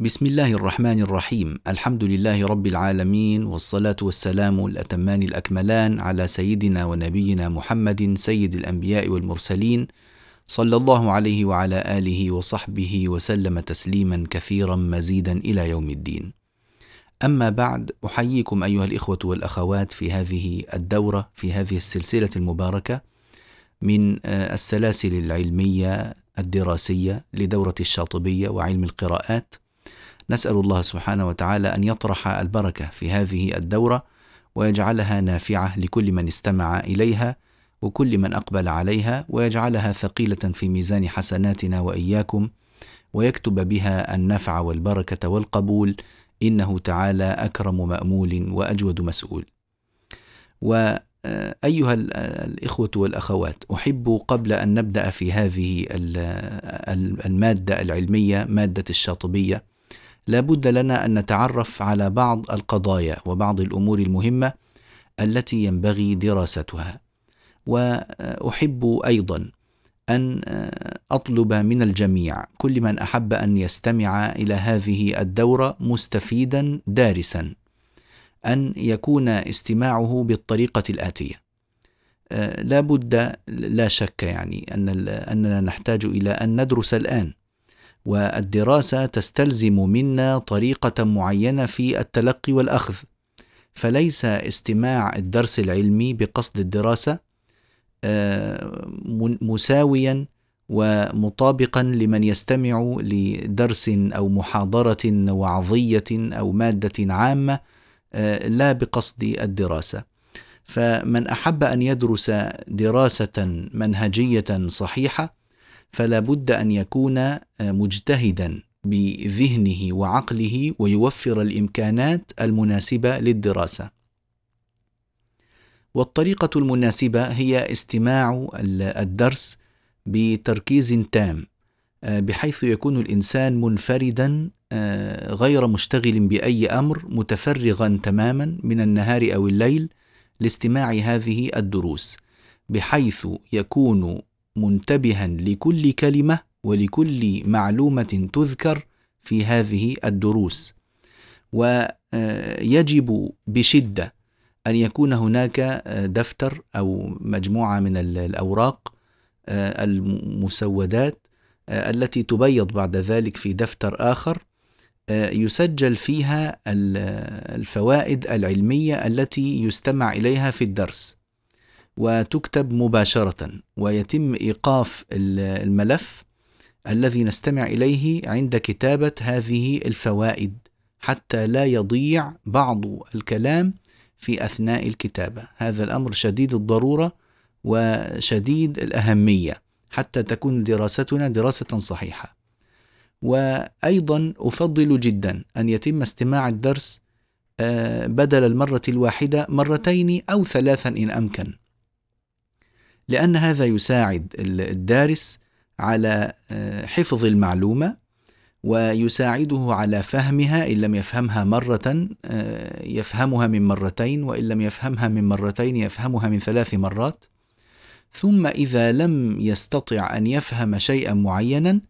بسم الله الرحمن الرحيم الحمد لله رب العالمين والصلاه والسلام الاتمان الاكملان على سيدنا ونبينا محمد سيد الانبياء والمرسلين صلى الله عليه وعلى اله وصحبه وسلم تسليما كثيرا مزيدا إلى يوم الدين اما بعد احييكم ايها الاخوه والاخوات في هذه الدوره في هذه السلسله المباركه من السلاسل العلميه الدراسيه لدوره الشاطبيه وعلم القراءات نسأل الله سبحانه وتعالى أن يطرح البركة في هذه الدورة ويجعلها نافعة لكل من استمع إليها وكل من أقبل عليها ويجعلها ثقيلة في ميزان حسناتنا وإياكم ويكتب بها النفع والبركة والقبول إنه تعالى أكرم مأمول وأجود مسؤول. وأيها الإخوة والأخوات أحب قبل أن نبدأ في هذه المادة العلمية مادة الشاطبية لا بد لنا أن نتعرف على بعض القضايا وبعض الأمور المهمة التي ينبغي دراستها. وأحب أيضا أن أطلب من الجميع كل من أحب أن يستمع إلى هذه الدورة مستفيدا دارسا أن يكون استماعه بالطريقة الآتية. لا بد لا شك يعني أن أننا نحتاج إلى أن ندرس الآن والدراسة تستلزم منا طريقة معينة في التلقي والأخذ. فليس استماع الدرس العلمي بقصد الدراسة مساويا ومطابقا لمن يستمع لدرس أو محاضرة وعظيه أو مادة عامة لا بقصد الدراسة. فمن أحب أن يدرس دراسة منهجية صحيحة فلا بد أن يكون مجتهدا بذهنه وعقله ويوفر الإمكانات المناسبة للدراسة. والطريقة المناسبة هي استماع الدرس بتركيز تام بحيث يكون الإنسان منفردا غير مشتغل بأي أمر متفرغا تماما من النهار أو الليل لاستماع هذه الدروس بحيث يكون منتبها لكل كلمة ولكل معلومة تذكر في هذه الدروس. ويجب بشدة أن يكون هناك دفتر أو مجموعة من الأوراق المسودات التي تبيض بعد ذلك في دفتر آخر يسجل فيها الفوائد العلمية التي يستمع إليها في الدرس. وتكتب مباشرة ويتم إيقاف الملف الذي نستمع إليه عند كتابة هذه الفوائد حتى لا يضيع بعض الكلام في أثناء الكتابة. هذا الأمر شديد الضرورة وشديد الأهمية حتى تكون دراستنا دراسة صحيحة. وأيضا أفضل جدا أن يتم استماع الدرس بدل المرة الواحدة مرتين أو ثلاثا إن أمكن. لأن هذا يساعد الدارس على حفظ المعلومة ويساعده على فهمها إن لم يفهمها مرة يفهمها من مرتين وإن لم يفهمها من مرتين يفهمها من ثلاث مرات. ثم إذا لم يستطع أن يفهم شيئا معينا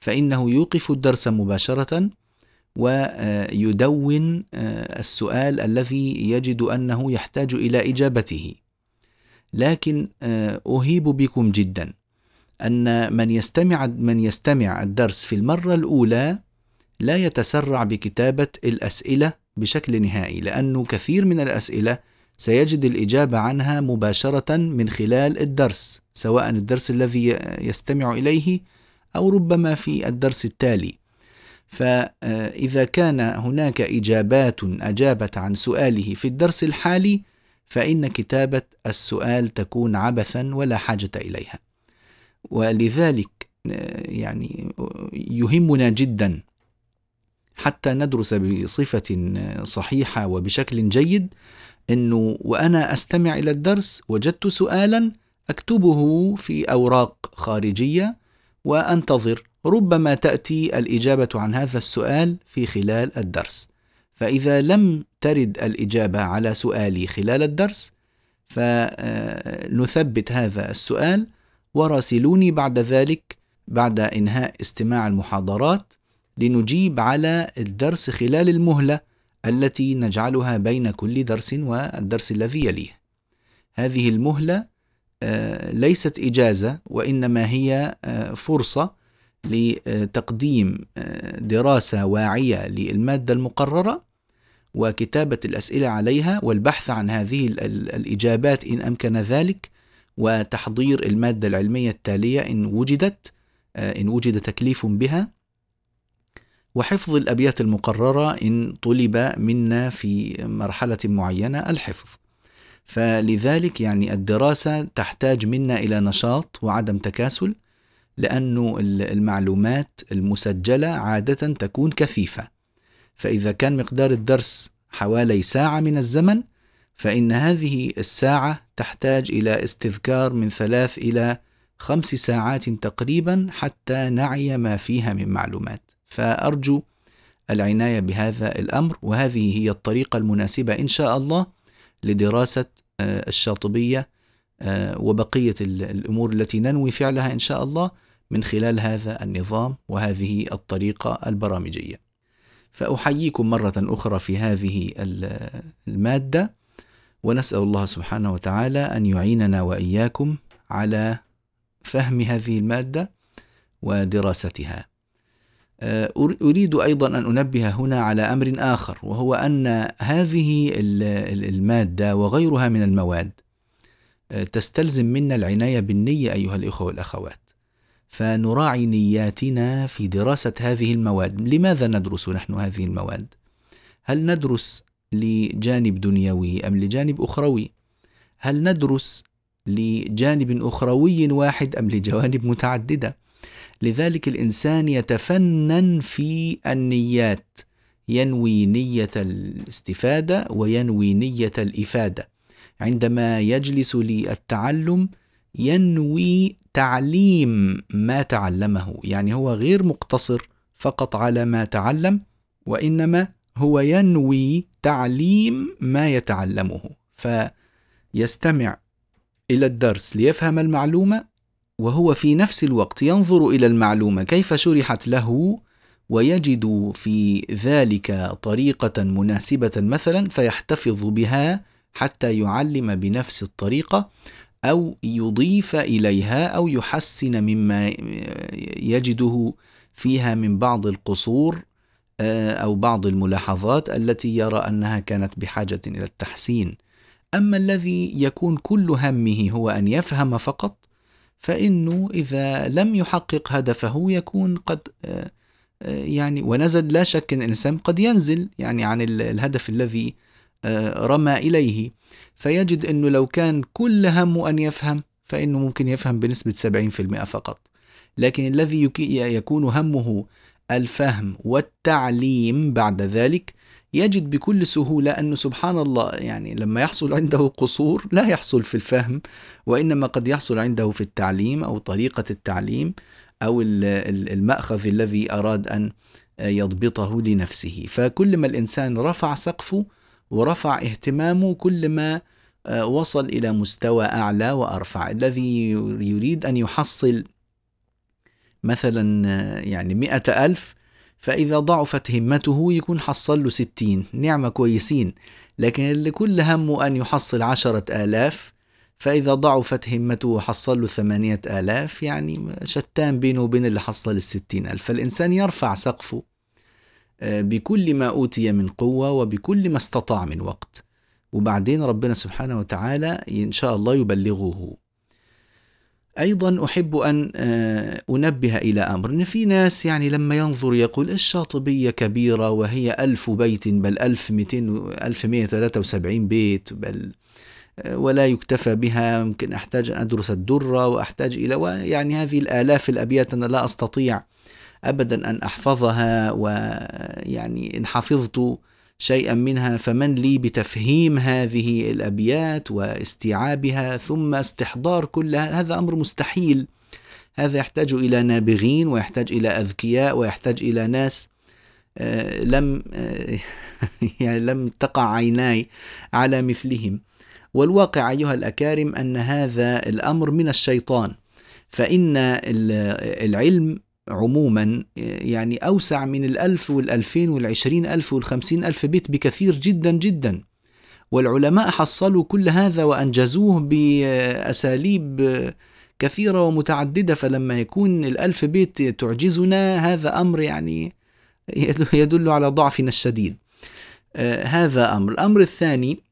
فإنه يوقف الدرس مباشرة ويدون السؤال الذي يجد أنه يحتاج إلى إجابته. لكن أهيب بكم جدا أن من يستمع من يستمع الدرس في المرة الأولى لا يتسرع بكتابة الأسئلة بشكل نهائي لأنه كثير من الأسئلة سيجد الإجابة عنها مباشرة من خلال الدرس سواء الدرس الذي يستمع إليه أو ربما في الدرس التالي. فإذا كان هناك إجابات أجابت عن سؤاله في الدرس الحالي فإن كتابة السؤال تكون عبثا ولا حاجة إليها. ولذلك يعني يهمنا جدا حتى ندرس بصفة صحيحة وبشكل جيد أنه وأنا أستمع إلى الدرس وجدت سؤالا أكتبه في أوراق خارجية وأنتظر ربما تأتي الإجابة عن هذا السؤال في خلال الدرس. فإذا لم ترد الإجابة على سؤالي خلال الدرس فنثبت هذا السؤال وراسلوني بعد ذلك بعد إنهاء استماع المحاضرات لنجيب على الدرس خلال المهلة التي نجعلها بين كل درس والدرس الذي يليه. هذه المهلة آه، ليست إجازة وإنما هي آه، فرصة لتقديم آه، دراسة واعية للمادة المقررة وكتابة الأسئلة عليها والبحث عن هذه الإجابات إن أمكن ذلك وتحضير المادة العلمية التالية إن وجدت إن وجد تكليف بها وحفظ الأبيات المقررة إن طلب منا في مرحلة معينة الحفظ. فلذلك يعني الدراسة تحتاج منا إلى نشاط وعدم تكاسل لأن المعلومات المسجلة عادة تكون كثيفة. فإذا كان مقدار الدرس حوالي ساعة من الزمن فإن هذه الساعة تحتاج إلى استذكار من ثلاث إلى خمس ساعات تقريبا حتى نعي ما فيها من معلومات فأرجو العناية بهذا الأمر وهذه هي الطريقة المناسبة إن شاء الله لدراسة آه، الشاطبية آه، وبقية الأمور التي ننوي فعلها إن شاء الله من خلال هذا النظام وهذه الطريقة البرامجية. فأحييكم مرة أخرى في هذه المادة ونسأل الله سبحانه وتعالى أن يعيننا وإياكم على فهم هذه المادة ودراستها. آه، أريد أيضا أن أنبه هنا على أمر آخر وهو أن هذه المادة وغيرها من المواد آه، تستلزم منا العناية بالنية أيها الإخوة والأخوات فنراعي نياتنا في دراسة هذه المواد لماذا ندرس نحن هذه المواد؟ هل ندرس لجانب دنيوي أم لجانب أخروي؟ هل ندرس لجانب أخروي واحد أم لجوانب متعددة؟ لذلك الإنسان يتفنن في النيات ينوي نية الاستفادة وينوي نية الإفادة عندما يجلس للتعلم ينوي تعليم ما تعلمه يعني هو غير مقتصر فقط على ما تعلم وإنما هو ينوي تعليم ما يتعلمه. فيستمع إلى الدرس ليفهم المعلومة وهو في نفس الوقت ينظر إلى المعلومة كيف شرحت له ويجد في ذلك طريقة مناسبة مثلا فيحتفظ بها حتى يعلم بنفس الطريقة. أو يضيف إليها أو يحسن مما يجده فيها من بعض القصور آه، أو بعض الملاحظات التي يرى أنها كانت بحاجة إلى التحسين. أما الذي يكون كل همه هو أن يفهم فقط فإنه إذا لم يحقق هدفه يكون قد آه، آه، يعني ونزل لا شك أن الإنسان قد ينزل يعني عن الهدف الذي رمى إليه. فيجد أنه لو كان كل همه أن يفهم فإنه ممكن يفهم بنسبة 70% فقط. لكن الذي يكون همه الفهم والتعليم بعد ذلك يجد بكل سهولة أنه سبحان الله يعني لما يحصل عنده قصور لا يحصل في الفهم وإنما قد يحصل عنده في التعليم أو طريقة التعليم أو المأخذ الذي أراد أن يضبطه لنفسه. فكل ما الإنسان رفع سقفه ورفع اهتمامه كل ما آه، وصل إلى مستوى أعلى وأرفع. الذي يريد أن يحصل مثلا آه، يعني مئة ألف فإذا ضعفت همته يكون حصل له ستين. نعمة كويسين لكن اللي كل همه أن يحصل عشرة آلاف فإذا ضعفت همته وحصل له ثمانية آلاف يعني شتان بينه وبين اللي حصل الستين ألف. فالإنسان يرفع سقفه. بكل ما أوتي من قوة وبكل ما استطاع من وقت. وبعدين ربنا سبحانه وتعالى إن شاء الله يبلغه. أيضا أحب أن آه، أنبه إلى أمر. أن في ناس يعني لما ينظر يقول الشاطبية كبيرة وهي ألف بيت بل ألف مئتين ألف مئة ثلاثة وسبعين بيت بل آه، ولا يكتفى بها. ممكن أحتاج أن أدرس الدرة وأحتاج إلى يعني هذه الآلاف الأبيات أنا لا أستطيع أبدا أن أحفظها ويعني إن حفظت شيئا منها فمن لي بتفهيم هذه الأبيات واستيعابها ثم استحضار كل هذا أمر مستحيل. هذا يحتاج إلى نابغين ويحتاج إلى أذكياء ويحتاج إلى ناس آه، لم آه، يعني لم تقع عيناي على مثلهم. والواقع أيها الأكارم أن هذا الأمر من الشيطان فإن العلم عموما يعني أوسع من الألف والألفين والعشرين ألف والخمسين ألف بيت بكثير جدا جدا. والعلماء حصلوا كل هذا وأنجزوه بأساليب كثيرة ومتعددة فلما يكون الألف بيت تعجزنا هذا أمر يعني يدل على ضعفنا الشديد. آه، هذا أمر. الأمر الثاني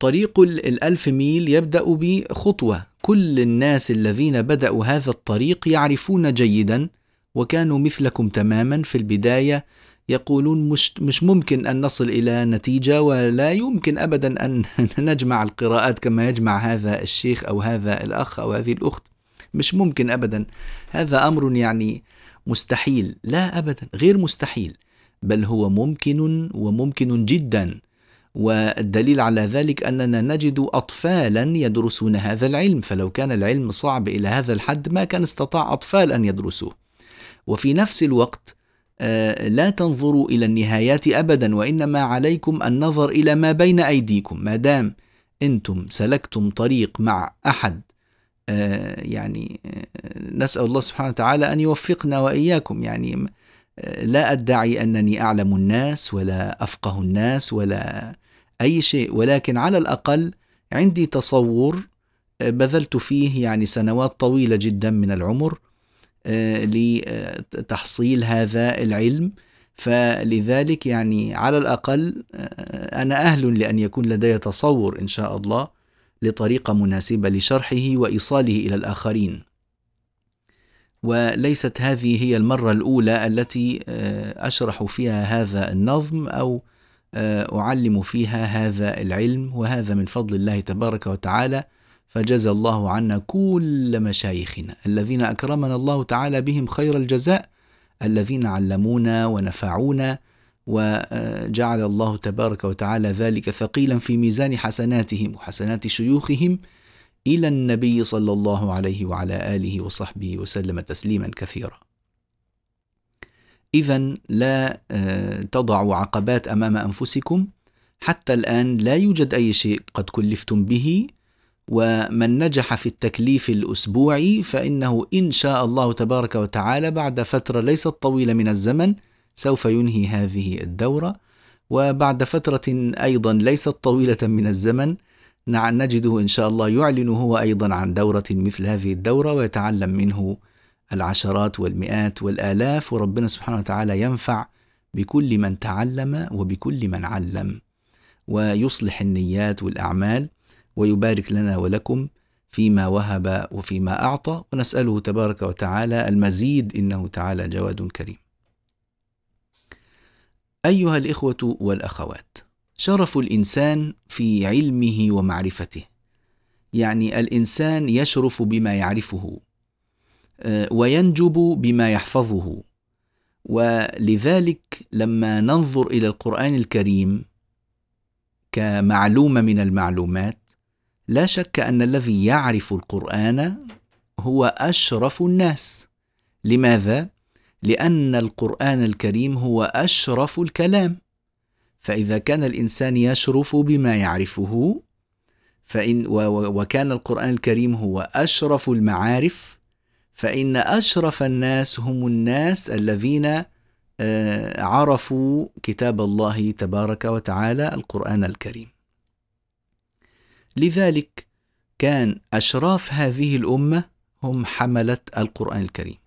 طريق الألف ميل يبدأ بخطوة كل الناس الذين بدأوا هذا الطريق يعرفون جيدا وكانوا مثلكم تماما في البداية. يقولون مش, مش ممكن أن نصل إلى نتيجة ولا يمكن أبدا أن نجمع القراءات كما يجمع هذا الشيخ أو هذا الأخ أو هذه الأخت. مش ممكن أبدا. هذا أمر يعني مستحيل. لا أبدا. غير مستحيل. بل هو ممكن وممكن جدا. والدليل على ذلك أننا نجد اطفالا يدرسون هذا العلم فلو كان العلم صعب إلى هذا الحد ما كان استطاع أطفال أن يدرسوه. وفي نفس الوقت آه، لا تنظروا إلى النهايات ابدا وإنما عليكم النظر إلى ما بين أيديكم. ما دام أنتم سلكتم طريق مع أحد آه، يعني آه، نسأل الله سبحانه وتعالى أن يوفقنا وإياكم. يعني لا أدعي أنني أعلم الناس ولا أفقه الناس ولا أي شيء. ولكن على الأقل عندي تصور بذلت فيه يعني سنوات طويلة جدا من العمر آه، لتحصيل هذا العلم. فلذلك يعني على الأقل آه، أنا أهل لأن يكون لدي تصور إن شاء الله لطريقة مناسبة لشرحه وإيصاله إلى الآخرين. وليست هذه هي المرة الأولى التي آه، أشرح فيها هذا النظم أو أعلم فيها هذا العلم وهذا من فضل الله تبارك وتعالى فجزى الله عنا كل مشايخنا الذين أكرمنا الله تعالى بهم خير الجزاء الذين علمونا ونفعونا وجعل الله تبارك وتعالى ذلك ثقيلا في ميزان حسناتهم وحسنات شيوخهم إلى النبي صلى الله عليه وعلى آله وصحبه وسلم تسليما كثيرا. اذا لا آه، تضعوا عقبات أمام أنفسكم. حتى الآن لا يوجد أي شيء قد كلفتم به. ومن نجح في التكليف الأسبوعي فإنه إن شاء الله تبارك وتعالى بعد فترة ليست طويلة من الزمن سوف ينهي هذه الدورة. وبعد فترة أيضا ليست طويلة من الزمن نجده إن شاء الله يعلن هو أيضا عن دورة مثل هذه الدورة ويتعلم منه العشرات والمئات والآلاف وربنا سبحانه وتعالى ينفع بكل من تعلم وبكل من علم ويصلح النيات والأعمال ويبارك لنا ولكم فيما وهب وفيما أعطى ونسأله تبارك وتعالى المزيد إنه تعالى جواد كريم. أيها الإخوة والأخوات، شرف الإنسان في علمه ومعرفته. يعني الإنسان يشرف بما يعرفه وينجب بما يحفظه. ولذلك لما ننظر إلى القرآن الكريم كمعلومة من المعلومات لا شك أن الذي يعرف القرآن هو أشرف الناس. لماذا؟ لأن القرآن الكريم هو أشرف الكلام. فإذا كان الإنسان يشرف بما يعرفه فإن وكان القرآن الكريم هو أشرف المعارف فإن أشرف الناس هم الناس الذين آه، عرفوا كتاب الله تبارك وتعالى القرآن الكريم. لذلك كان أشراف هذه الأمة هم حملة القرآن الكريم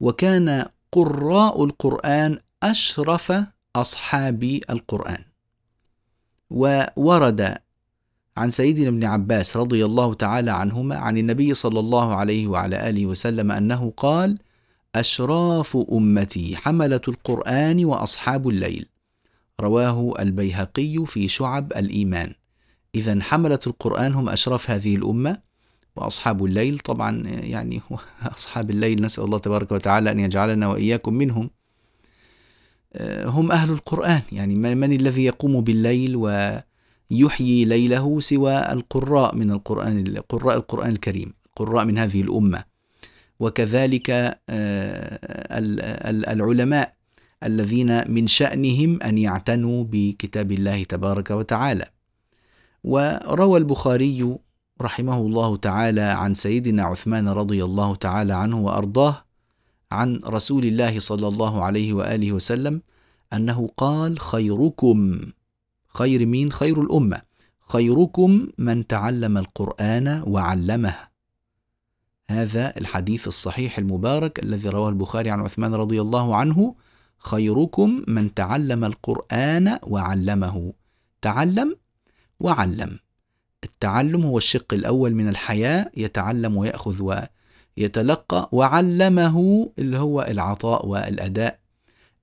وكان قراء القرآن أشرف أصحاب القرآن وورد عن سيدنا ابن عباس رضي الله تعالى عنهما عن النبي صلى الله عليه وعلى آله وسلم أنه قال أشراف أمتي حملة القرآن وأصحاب الليل رواه البيهقي في شعب الإيمان. إذا حملة القرآن هم أشرف هذه الأمة وأصحاب الليل طبعا يعني أصحاب الليل نسأل الله تبارك وتعالى أن يجعلنا وإياكم منهم. آه، هم أهل القرآن يعني من الذي يقوم بالليل ويحيي ليله سوى القراء من القرآن قراء القرآن الكريم قراء من هذه الأمة. وكذلك آه، العلماء الذين من شأنهم أن يعتنوا بكتاب الله تبارك وتعالى. وروى البخاري رحمه الله تعالى عن سيدنا عثمان رضي الله تعالى عنه وأرضاه عن رسول الله صلى الله عليه وآله وسلم أنه قال خيركم. خير مين؟ خير الأمة. خيركم من تعلم القرآن وعلمه. هذا الحديث الصحيح المبارك الذي رواه البخاري عن عثمان رضي الله عنه. خيركم من تعلم القرآن وعلمه. تعلم وعلم. التعلم هو الشق الأول من الحياة يتعلم ويأخذ ويتلقى وعلمه اللي هو العطاء والأداء.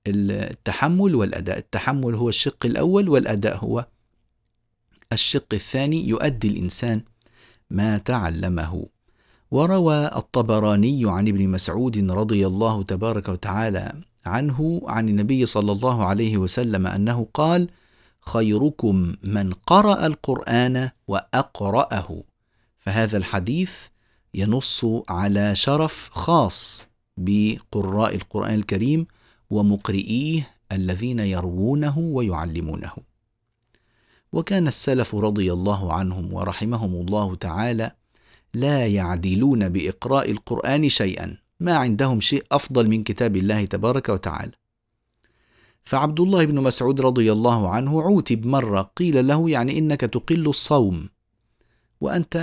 التحمل والأداء. التحمل هو الشق الأول والأداء هو الشق الثاني. يؤدي الإنسان ما تعلمه. وروى الطبراني عن ابن مسعود رضي الله تبارك وتعالى عنه عن النبي صلى الله عليه وسلم أنه قال خيركم من قرأ القرآن وأقرأه فهذا الحديث ينص على شرف خاص بقراء القرآن الكريم ومقرئيه الذين يروونه ويعلمونه. وكان السلف رضي الله عنهم ورحمهم الله تعالى لا يعدلون بإقراء القرآن شيئا ما عندهم شيء أفضل من كتاب الله تبارك وتعالى. فعبد الله بن مسعود رضي الله عنه عوتب مرة قيل له يعني إنك تقل الصوم. وأنت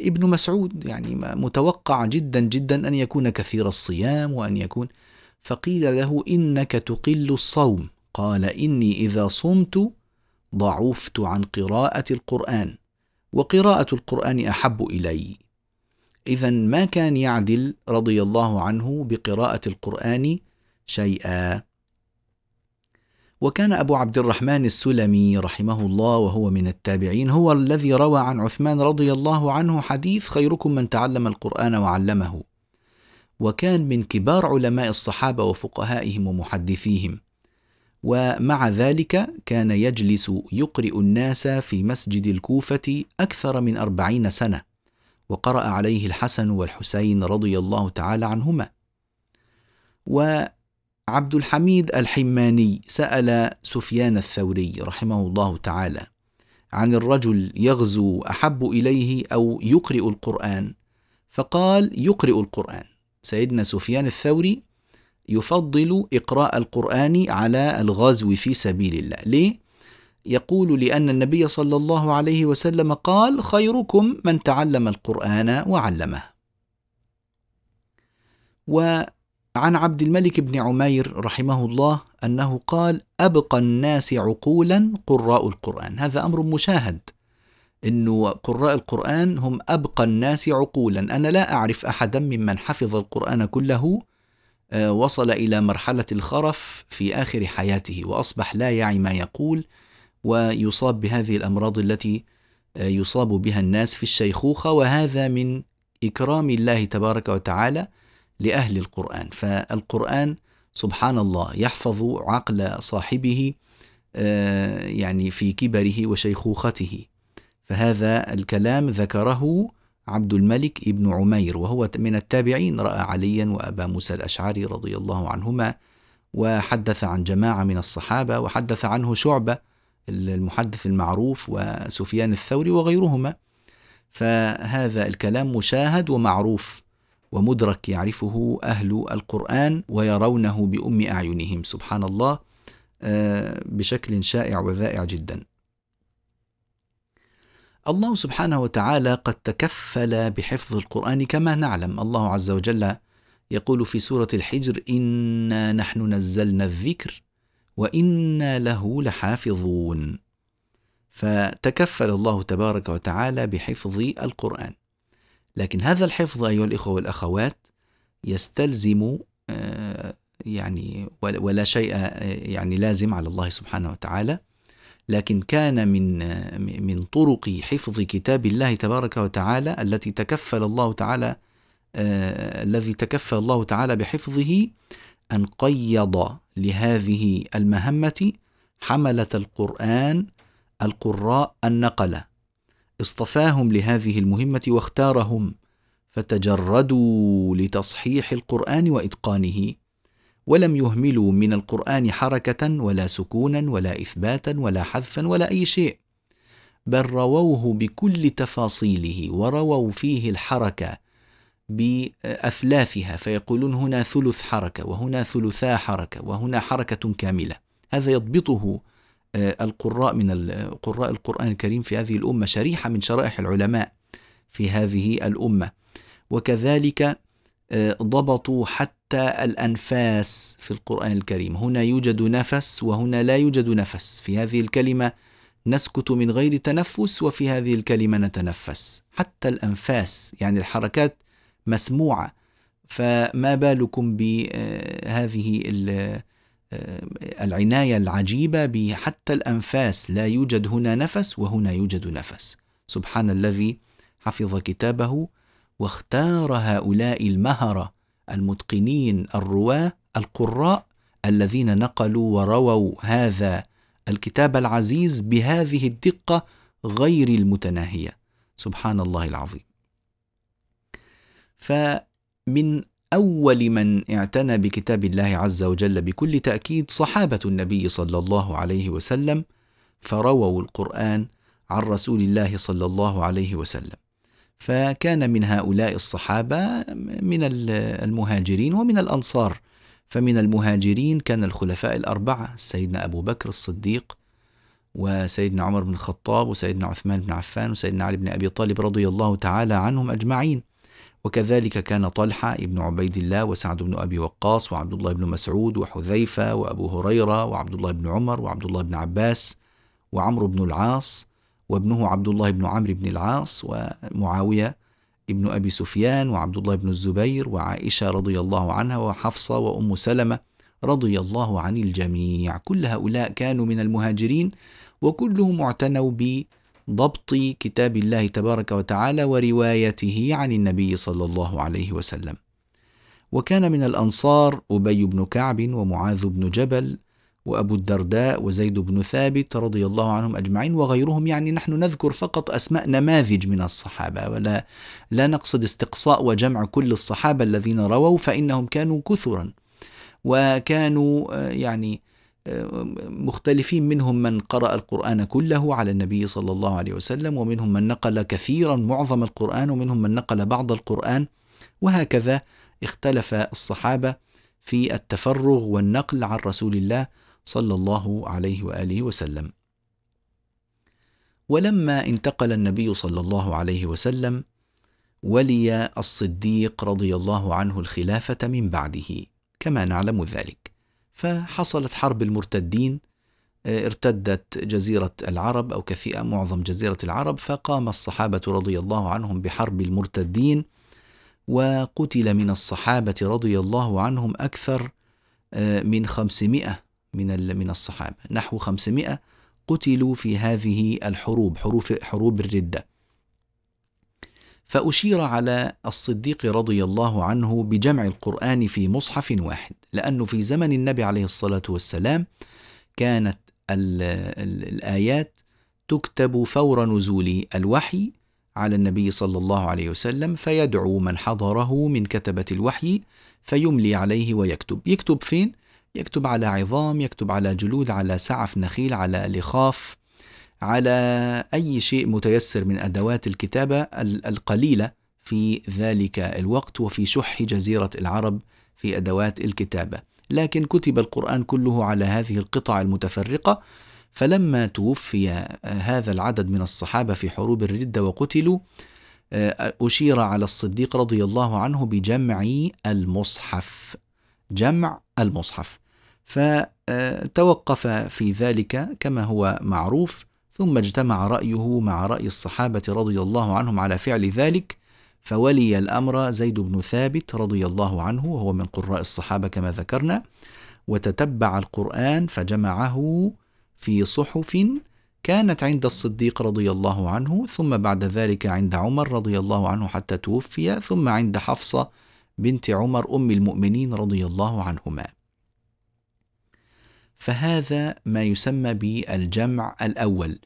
ابن مسعود يعني متوقع جدا جدا أن يكون كثير الصيام وأن يكون فقيل له إنك تقل الصوم. قال إني إذا صمت ضعفت عن قراءة القرآن وقراءة القرآن أحب إلي. اذا ما كان يعدل رضي الله عنه بقراءة القرآن شيئا؟ وكان أبو عبد الرحمن السلمي رحمه الله وهو من التابعين هو الذي روى عن عثمان رضي الله عنه حديث خيركم من تعلم القرآن وعلمه. وكان من كبار علماء الصحابة وفقهائهم ومحدثيهم. ومع ذلك كان يجلس يقرئ الناس في مسجد الكوفة أكثر من أربعين سنة وقرأ عليه الحسن والحسين رضي الله تعالى عنهما. وعبد الحميد الحماني سأل سفيان الثوري رحمه الله تعالى عن الرجل يغزو أحب إليه أو يقرئ القرآن فقال يقرئ القرآن. سيدنا سفيان الثوري يفضل إقراء القرآن على الغزو في سبيل الله. ليه؟ يقول لأن النبي صلى الله عليه وسلم قال خيركم من تعلم القرآن وعلمه. وعن عبد الملك بن عمير رحمه الله أنه قال أبقى الناس عقولا قراء القرآن. هذا أمر مشاهد. أنه قراء القرآن هم أبقى الناس عقولا. أنا لا أعرف أحدا ممن حفظ القرآن كله آه، وصل إلى مرحلة الخرف في آخر حياته وأصبح لا يعي ما يقول ويصاب بهذه الأمراض التي آه، يصاب بها الناس في الشيخوخة وهذا من إكرام الله تبارك وتعالى لأهل القرآن. فالقرآن سبحان الله يحفظ عقل صاحبه آه، يعني في كبره وشيخوخته. فهذا الكلام ذكره عبد الملك ابن عمير وهو من التابعين رأى عليا وأبا موسى الأشعري رضي الله عنهما وحدث عن جماعة من الصحابة وحدث عنه شعبة المحدث المعروف وسفيان الثوري وغيرهما. فهذا الكلام مشاهد ومعروف ومدرك يعرفه أهل القرآن ويرونه بأم أعينهم. سبحان الله آه، بشكل شائع وذائع جدا. الله سبحانه وتعالى قد تكفل بحفظ القرآن كما نعلم. الله عز وجل يقول في سورة الحجر إنا نحن نزلنا الذكر وإنا له لحافظون. فتكفل الله تبارك وتعالى بحفظ القرآن. لكن هذا الحفظ أيها الإخوة والأخوات يستلزم آه، يعني ولا شيء آه، يعني لازم على الله سبحانه وتعالى لكن كان من من طرق حفظ كتاب الله تبارك وتعالى التي تكفل الله تعالى آه الذي تكفل الله تعالى بحفظه أن قيض لهذه المهمة حملة القرآن القراء النقلة. اصطفاهم لهذه المهمة واختارهم فتجردوا لتصحيح القرآن وإتقانه. ولم يهملوا من القرآن حركة ولا سكونا ولا إثباتا ولا حذفا ولا أي شيء بل رووه بكل تفاصيله ورووا فيه الحركة بأثلاثها فيقولون هنا ثلث حركة وهنا ثلثا حركة وهنا حركة كاملة. هذا يضبطه آه، القراء من قراء القرآن الكريم في هذه الأمة شريحة من شرائح العلماء في هذه الأمة. وكذلك ضبطوا حتى الأنفاس في القرآن الكريم. هنا يوجد نفس وهنا لا يوجد نفس. في هذه الكلمة نسكت من غير تنفس وفي هذه الكلمة نتنفس. حتى الأنفاس يعني الحركات مسموعة. فما بالكم بهذه آه، العناية العجيبة بحتى الأنفاس لا يوجد هنا نفس وهنا يوجد نفس. سبحان الذي حفظ كتابه واختار هؤلاء المهرة المتقنين الرواة القراء الذين نقلوا ورووا هذا الكتاب العزيز بهذه الدقة غير المتناهية. سبحان الله العظيم. فمن أول من اعتنى بكتاب الله عز وجل بكل تأكيد صحابة النبي صلى الله عليه وسلم فرووا القرآن عن رسول الله صلى الله عليه وسلم. فكان من هؤلاء الصحابة من المهاجرين ومن الأنصار. فمن المهاجرين كان الخلفاء الأربعة سيدنا أبو بكر الصديق وسيدنا عمر بن الخطاب وسيدنا عثمان بن عفان وسيدنا علي بن أبي طالب رضي الله تعالى عنهم أجمعين. وكذلك كان طلحة ابن عبيد الله وسعد بن أبي وقاص وعبد الله بن مسعود وحذيفة وأبو هريرة وعبد الله بن عمر وعبد الله بن عباس وعمرو بن العاص وابنه عبد الله بن عمرو بن العاص ومعاوية ابن أبي سفيان وعبد الله بن الزبير وعائشة رضي الله عنها وحفصة وأم سلمة رضي الله عن الجميع. كل هؤلاء كانوا من المهاجرين وكلهم اعتنوا بضبط كتاب الله تبارك وتعالى وروايته عن النبي صلى الله عليه وسلم. وكان من الأنصار أبي بن كعب ومعاذ بن جبل وأبو الدرداء وزيد بن ثابت رضي الله عنهم أجمعين وغيرهم يعني نحن نذكر فقط أسماء نماذج من الصحابة ولا لا نقصد استقصاء وجمع كل الصحابة الذين رووا فإنهم كانوا كثرا وكانوا آه، يعني آه، مختلفين منهم من قرأ القرآن كله على النبي صلى الله عليه وسلم ومنهم من نقل كثيرا معظم القرآن ومنهم من نقل بعض القرآن وهكذا اختلف الصحابة في التفرغ والنقل عن رسول الله صلى الله عليه وآله وسلم. ولما انتقل النبي صلى الله عليه وسلم ولي الصديق رضي الله عنه الخلافة من بعده كما نعلم ذلك. فحصلت حرب المرتدين آه، ارتدت جزيرة العرب أو كثير معظم جزيرة العرب فقام الصحابة رضي الله عنهم بحرب المرتدين وقتل من الصحابة رضي الله عنهم أكثر آه، من خمسمائة من من الصحابة. نحو 500 قتلوا في هذه الحروب حروب حروب الردة. فأشير على الصديق رضي الله عنه بجمع القرآن في مصحف واحد لأنه في زمن النبي عليه الصلاة والسلام كانت ال ال الآيات تكتب فور نزول الوحي على النبي صلى الله عليه وسلم فيدعو من حضره من كتبة الوحي فيملي عليه ويكتب. يكتب فين؟ يكتب على عظام يكتب على جلود على سعف نخيل على لخاف على أي شيء متيسر من أدوات الكتابة القليلة في ذلك الوقت وفي شح جزيرة العرب في أدوات الكتابة. لكن كتب القرآن كله على هذه القطع المتفرقة فلما توفي هذا العدد من الصحابة في حروب الردة وقتلوا أشير على الصديق رضي الله عنه بجمع المصحف. جمع المصحف. فتوقف في ذلك كما هو معروف ثم اجتمع رأيه مع رأي الصحابة رضي الله عنهم على فعل ذلك فولي الأمر زيد بن ثابت رضي الله عنه وهو من قراء الصحابة كما ذكرنا وتتبع القرآن فجمعه في صحف كانت عند الصديق رضي الله عنه ثم بعد ذلك عند عمر رضي الله عنه حتى توفي ثم عند حفصة بنت عمر أم المؤمنين رضي الله عنهما. فهذا ما يسمى بالجمع الأول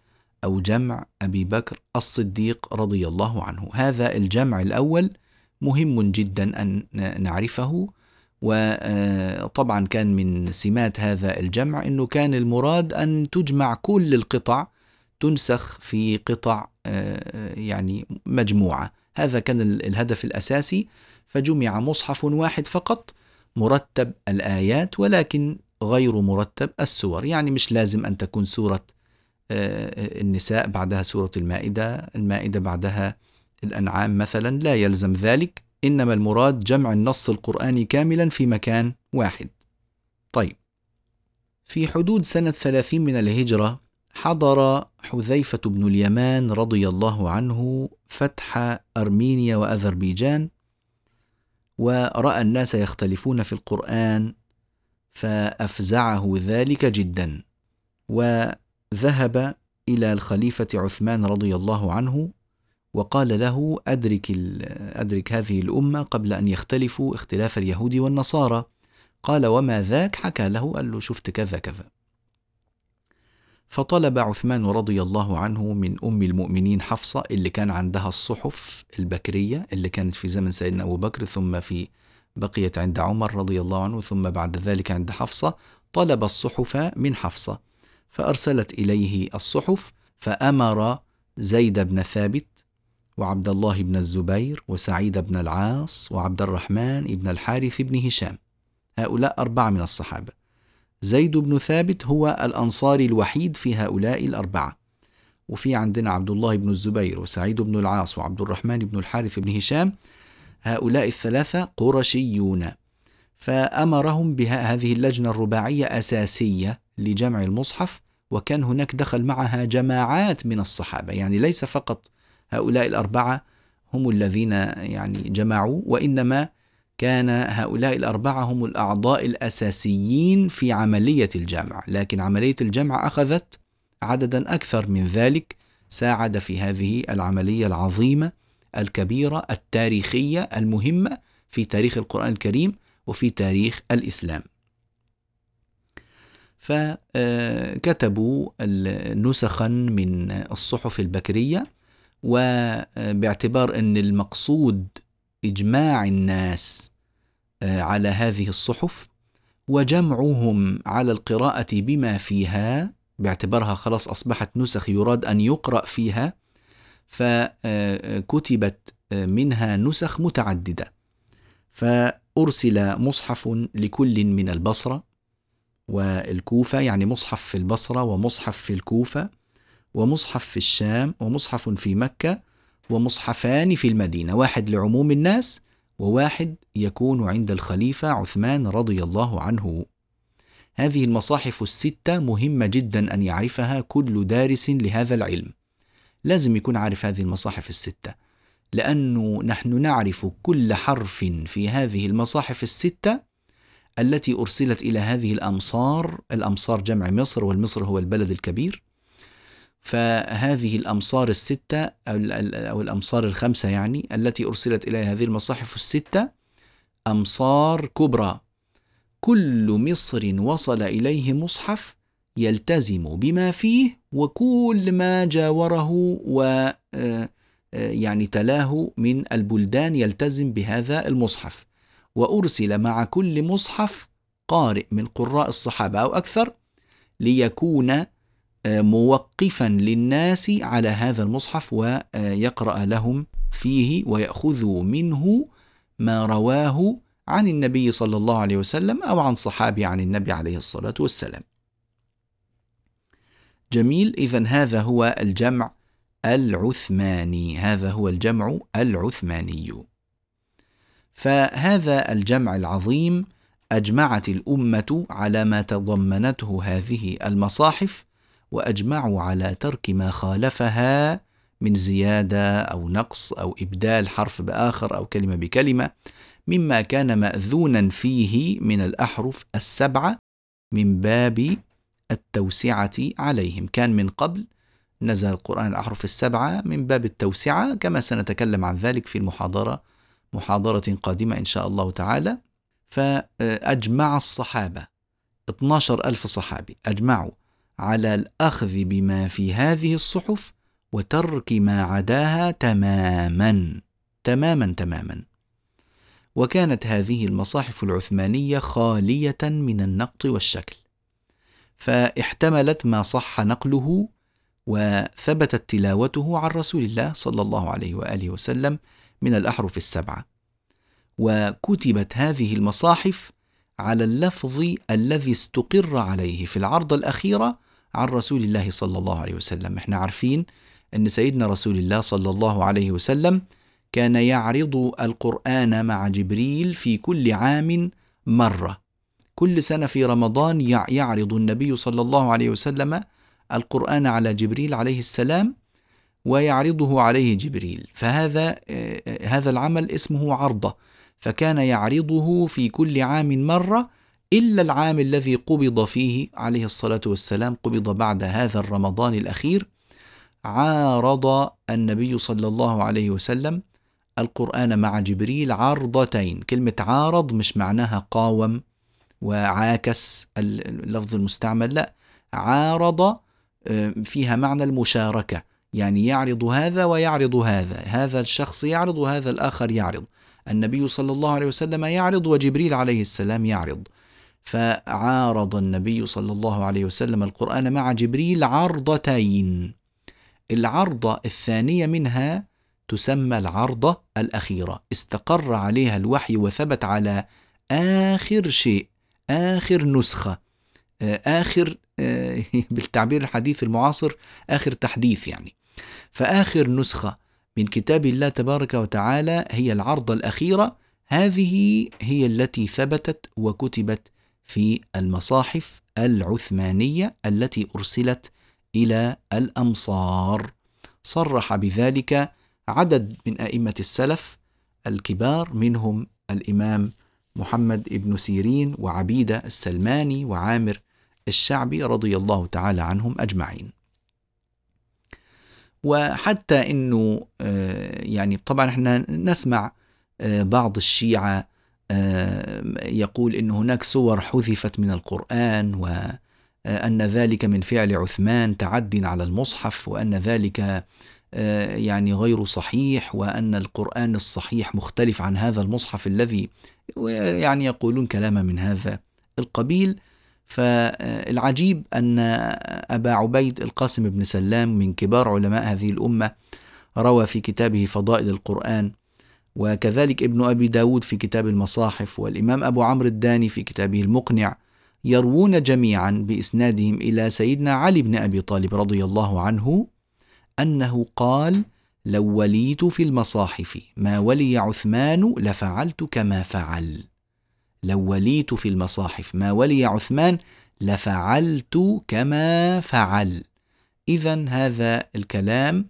أو جمع أبي بكر الصديق رضي الله عنه. هذا الجمع الأول مهم جدا أن نعرفه وطبعا كان من سمات هذا الجمع أنه كان المراد أن تجمع كل القطع تنسخ في قطع يعني مجموعة. هذا كان الهدف الأساسي فجمع مصحف واحد فقط مرتب الآيات ولكن غير مرتب السور. يعني مش لازم أن تكون سورة آه، النساء بعدها سورة المائدة المائدة بعدها الأنعام مثلا لا يلزم ذلك. إنما المراد جمع النص القرآني كاملا في مكان واحد. طيب. في حدود سنة ثلاثين من الهجرة حضر حذيفة بن اليمان رضي الله عنه فتح أرمينيا وأذربيجان ورأى الناس يختلفون في القرآن فأفزعه ذلك جدا وذهب إلى الخليفة عثمان رضي الله عنه وقال له أدرك, أدرك هذه الأمة قبل أن يختلفوا اختلاف اليهود والنصارى. قال وما ذاك؟ حكى له قال له شفت كذا كذا. فطلب عثمان رضي الله عنه من أم المؤمنين حفصة اللي كان عندها الصحف البكرية اللي كانت في زمن سيدنا أبو بكر ثم في بقيت عند عمر رضي الله عنه ثم بعد ذلك عند حفصة طلب الصحف من حفصة. فأرسلت إليه الصحف فأمر زيد بن ثابت وعبد الله بن الزبير وسعيد بن العاص وعبد الرحمن بن الحارث بن هشام. هؤلاء أربعة من الصحابة. زيد بن ثابت هو الأنصاري الوحيد في هؤلاء الأربعة. وفي عندنا عبد الله بن الزبير وسعيد بن العاص وعبد الرحمن بن الحارث بن هشام هؤلاء الثلاثة قرشيون. فأمرهم بها هذه اللجنة الرباعية أساسية لجمع المصحف وكان هناك دخل معها جماعات من الصحابة. يعني ليس فقط هؤلاء الأربعة هم الذين يعني جمعوا وإنما كان هؤلاء الأربعة هم الأعضاء الأساسيين في عملية الجمع. لكن عملية الجمع أخذت عددا أكثر من ذلك ساعد في هذه العملية العظيمة. الكبيرة التاريخية المهمة في تاريخ القرآن الكريم وفي تاريخ الإسلام. فكتبوا نسخا من الصحف البكرية وباعتبار أن المقصود إجماع الناس آه، على هذه الصحف وجمعهم على القراءة بما فيها باعتبارها خلاص أصبحت نسخ يراد أن يقرأ فيها فكتبت منها نسخ متعددة. فأرسل مصحف لكل من البصرة والكوفة يعني مصحف في البصرة ومصحف في الكوفة ومصحف في الشام ومصحف في مكة ومصحفان في المدينة واحد لعموم الناس وواحد يكون عند الخليفة عثمان رضي الله عنه. هذه المصاحف الستة مهمة جدا أن يعرفها كل دارس لهذا العلم. لازم يكون عارف هذه المصاحف الستة. لأنه نحن نعرف كل حرف في هذه المصاحف الستة التي أرسلت إلى هذه الأمصار. الأمصار جمع مصر والمصر هو البلد الكبير. فهذه الأمصار الستة أو الأمصار الخمسة يعني التي أرسلت إلى هذه المصاحف الستة أمصار كبرى. كل مصر وصل إليه مصحف يلتزم بما فيه وكل ما جاوره و آه، آه، يعني تلاه من البلدان يلتزم بهذا المصحف وأرسل مع كل مصحف قارئ من قراء الصحابة أو أكثر ليكون موقفا للناس على هذا المصحف ويقرأ لهم فيه ويأخذوا منه ما رواه عن النبي صلى الله عليه وسلم أو عن صحابي عن النبي عليه الصلاة والسلام. جميل إذا هذا هو الجمع العثماني، هذا هو الجمع العثماني. فهذا الجمع العظيم أجمعت الأمة على ما تضمنته هذه المصاحف وأجمعوا على ترك ما خالفها من زيادة أو نقص أو إبدال حرف بآخر أو كلمة بكلمة مما كان مأذونا فيه من الأحرف السبعة من باب التوسعة عليهم. كان من قبل نزل القرآن الاحرف السبعة من باب التوسعة كما سنتكلم عن ذلك في المحاضرة محاضرة قادمة إن شاء الله تعالى. فأجمع الصحابة 12 ألف صحابي أجمعوا على الأخذ بما في هذه الصحف وترك ما عداها تماما تماما تماما. وكانت هذه المصاحف العثمانية خالية من النقط والشكل. فاحتملت ما صح نقله وثبتت تلاوته عن رسول الله صلى الله عليه وآله وسلم من الأحرف السبعة. وكتبت هذه المصاحف على اللفظ الذي استقر عليه في العرضة الأخيرة عن رسول الله صلى الله عليه وسلم. إحنا عارفين أن سيدنا رسول الله صلى الله عليه وسلم كان يعرض القرآن مع جبريل في كل عام مرة. كل سنة في رمضان يعرض النبي صلى الله عليه وسلم القرآن على جبريل عليه السلام ويعرضه عليه جبريل. فهذا آه، هذا العمل اسمه عرضة. فكان يعرضه في كل عام مرة إلا العام الذي قبض فيه عليه الصلاة والسلام قبض بعد هذا الرمضان الأخير عارض النبي صلى الله عليه وسلم القرآن مع جبريل عرضتين. كلمة عارض مش معناها قاوم. وعاكس اللفظ المستعمل لا عارض آه، فيها معنى المشاركة. يعني يعرض هذا ويعرض هذا. هذا الشخص يعرض وهذا الآخر يعرض. النبي صلى الله عليه وسلم يعرض وجبريل عليه السلام يعرض. فعارض النبي صلى الله عليه وسلم القرآن مع جبريل عرضتين. العرضة الثانية منها تسمى العرضة الأخيرة. استقر عليها الوحي وثبت على آخر شيء. آخر نسخة آه، آخر آه، بالتعبير الحديث المعاصر آخر تحديث يعني. فآخر نسخة من كتاب الله تبارك وتعالى هي العرضة الأخيرة. هذه هي التي ثبتت وكتبت في المصاحف العثمانية التي أرسلت إلى الأمصار. صرح بذلك عدد من أئمة السلف الكبار منهم الإمام محمد بن سيرين وعبيدة السلماني وعامر الشعبي رضي الله تعالى عنهم أجمعين. وحتى أنه آه، يعني طبعا إحنا نسمع آه، بعض الشيعة آه، يقول أن هناك سور حذفت من القرآن وأن ذلك من فعل عثمان تعد على المصحف وأن ذلك يعني غير صحيح وأن القرآن الصحيح مختلف عن هذا المصحف الذي يعني يقولون كلاما من هذا القبيل. فالعجيب أن أبا عبيد القاسم بن سلام من كبار علماء هذه الأمة روى في كتابه فضائل القرآن وكذلك ابن أبي داود في كتاب المصاحف والإمام أبو عمرو الداني في كتابه المقنع يروون جميعا بإسنادهم إلى سيدنا علي بن أبي طالب رضي الله عنه أنه قال لو وليت في المصاحف ما ولي عثمان لفعلت كما فعل. لو وليت في المصاحف ما ولي عثمان لفعلت كما فعل. اذا هذا الكلام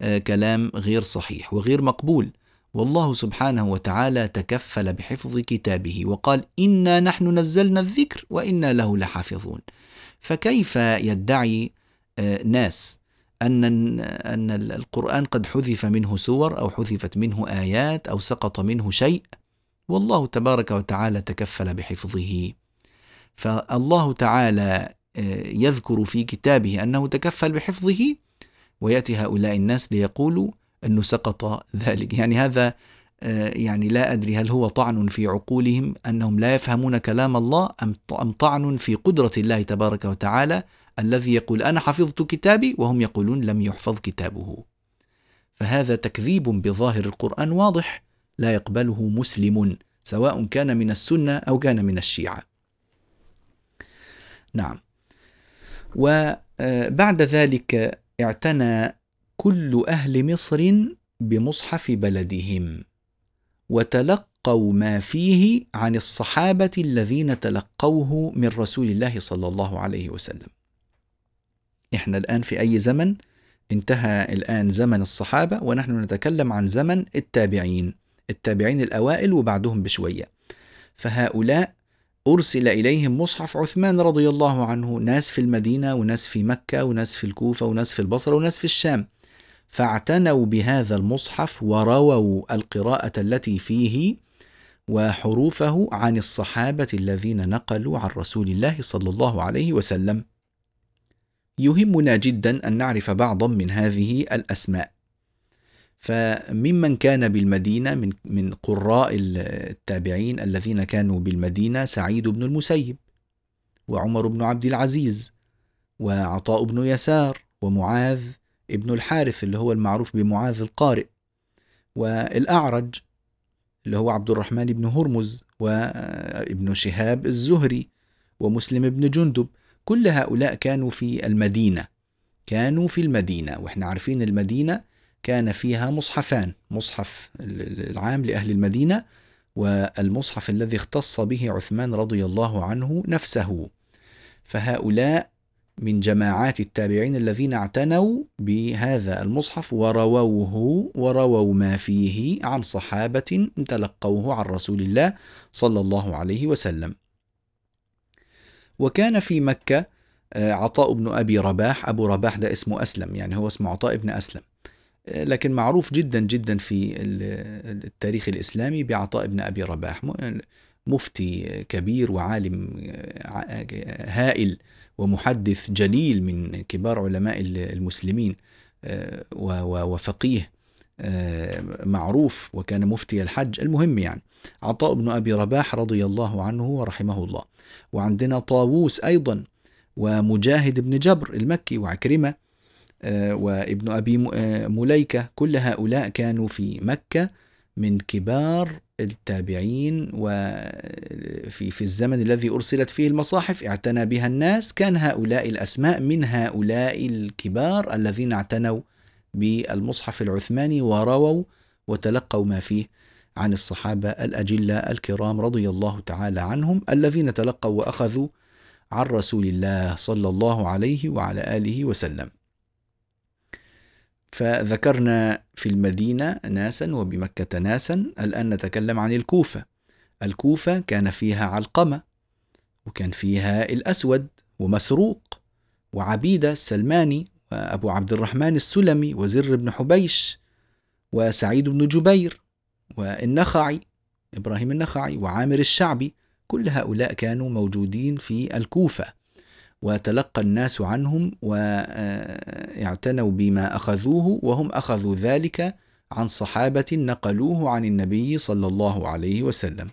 آه كلام غير صحيح وغير مقبول. والله سبحانه وتعالى تكفل بحفظ كتابه وقال انا نحن نزلنا الذكر وأنا له لحافظون. فكيف يدعي آه ناس أن أن القرآن قد حذف منه سور أو حذفت منه آيات أو سقط منه شيء والله تبارك وتعالى تكفل بحفظه. فالله تعالى آه، يذكر في كتابه أنه تكفل بحفظه ويأتي هؤلاء الناس ليقولوا أنه سقط ذلك. يعني هذا آه، يعني لا أدري هل هو طعن في عقولهم أنهم لا يفهمون كلام الله أم طعن في قدرة الله تبارك وتعالى الذي يقول أنا حفظت كتابي وهم يقولون لم يحفظ كتابه. فهذا تكذيب بظاهر القرآن واضح لا يقبله مسلم سواء كان من السنة أو كان من الشيعة. نعم. وبعد ذلك اعتنى كل أهل مصر بمصحف بلدهم وتلقوا ما فيه عن الصحابة الذين تلقوه من رسول الله صلى الله عليه وسلم. إحنا الآن في أي زمن؟ انتهى الآن زمن الصحابة ونحن نتكلم عن زمن التابعين التابعين الأوائل وبعدهم بشوية. فهؤلاء أرسل إليهم مصحف عثمان رضي الله عنه ناس في المدينة وناس في مكة وناس في الكوفة وناس في البصرة وناس في الشام. فاعتنوا بهذا المصحف ورووا القراءة التي فيه وحروفه عن الصحابة الذين نقلوا عن رسول الله صلى الله عليه وسلم. يهمنا جدا أن نعرف بعضا من هذه الأسماء. فممن كان بالمدينة من من قراء التابعين الذين كانوا بالمدينة سعيد بن المسيب وعمر بن عبد العزيز وعطاء بن يسار ومعاذ ابن الحارث اللي هو المعروف بمعاذ القارئ والأعرج اللي هو عبد الرحمن بن هرمز وابن شهاب الزهري ومسلم بن جندب. كل هؤلاء كانوا في المدينة كانوا في المدينة وإحنا عارفين المدينة كان فيها مصحفان مصحف العام لأهل المدينة والمصحف الذي اختص به عثمان رضي الله عنه نفسه فهؤلاء من جماعات التابعين الذين اعتنوا بهذا المصحف ورووه ورووا ما فيه عن صحابة تلقوه عن رسول الله صلى الله عليه وسلم. وكان في مكة آه، عطاء بن أبي رباح أبو رباح ده اسمه أسلم يعني هو اسمه عطاء بن أسلم. آه، لكن معروف جدا جدا في التاريخ الإسلامي بعطاء بن أبي رباح مفتي كبير وعالم آه، هائل ومحدث جليل من كبار علماء المسلمين وفقيه معروف وكان مفتي الحج. المهم يعني عطاء بن أبي رباح رضي الله عنه ورحمه الله. وعندنا طاووس أيضا ومجاهد بن جبر المكي وعكرمة آه، وابن أبي آه، مليكة كل هؤلاء كانوا في مكة من كبار التابعين وفي في الزمن الذي أرسلت فيه المصاحف اعتنى بها الناس. كان هؤلاء الأسماء من هؤلاء الكبار الذين اعتنوا بالمصحف العثماني ورووا وتلقوا ما فيه. عن الصحابة الأجلة الكرام رضي الله تعالى عنهم الذين تلقوا وأخذوا عن رسول الله صلى الله عليه وعلى آله وسلم. فذكرنا في المدينة ناسا وبمكة ناسا الآن نتكلم عن الكوفة. الكوفة كان فيها علقمة وكان فيها الأسود ومسروق وعبيدة السلماني وأبو عبد الرحمن السلمي وزر بن حبيش وسعيد بن جبير والنخعي إبراهيم النخعي وعامر الشعبي كل هؤلاء كانوا موجودين في الكوفة. وتلقى الناس عنهم واعتنوا بما أخذوه وهم أخذوا ذلك عن صحابة نقلوه عن النبي صلى الله عليه وسلم.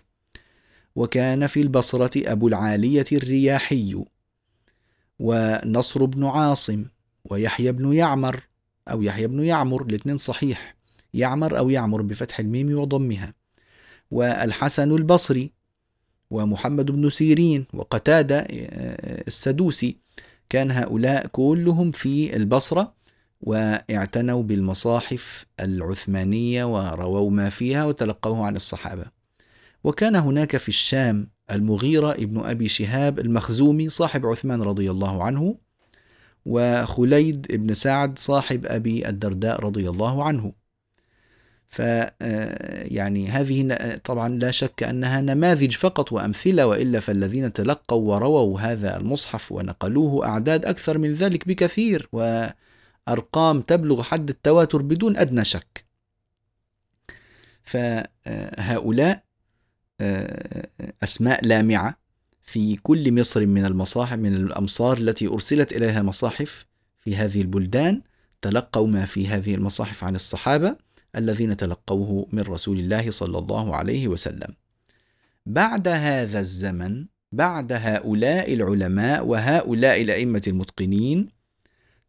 وكان في البصرة أبو العالية الرياحي ونصر بن عاصم ويحيى بن يعمر أو يحيى بن يعمر الاثنين صحيح. يعمر أو يعمر بفتح الميم وضمها. والحسن البصري ومحمد بن سيرين وقتادة آه، السدوسي كان هؤلاء كلهم في البصرة واعتنوا بالمصاحف العثمانية ورووا ما فيها وتلقوه عن الصحابة. وكان هناك في الشام المغيرة ابن أبي شهاب المخزومي صاحب عثمان رضي الله عنه وخليد ابن سعد صاحب أبي الدرداء رضي الله عنه. ف آه، يعني هذه طبعا لا شك أنها نماذج فقط وأمثلة وإلا فالذين تلقوا ورووا هذا المصحف ونقلوه أعداد أكثر من ذلك بكثير وأرقام تبلغ حد التواتر بدون أدنى شك. فهؤلاء آه، أسماء لامعة في كل مصر من المصاحف من الأمصار التي أرسلت إليها مصاحف في هذه البلدان تلقوا ما في هذه المصاحف عن الصحابة الذين تلقوه من رسول الله صلى الله عليه وسلم. بعد هذا الزمن بعد هؤلاء العلماء وهؤلاء الأئمة المتقنين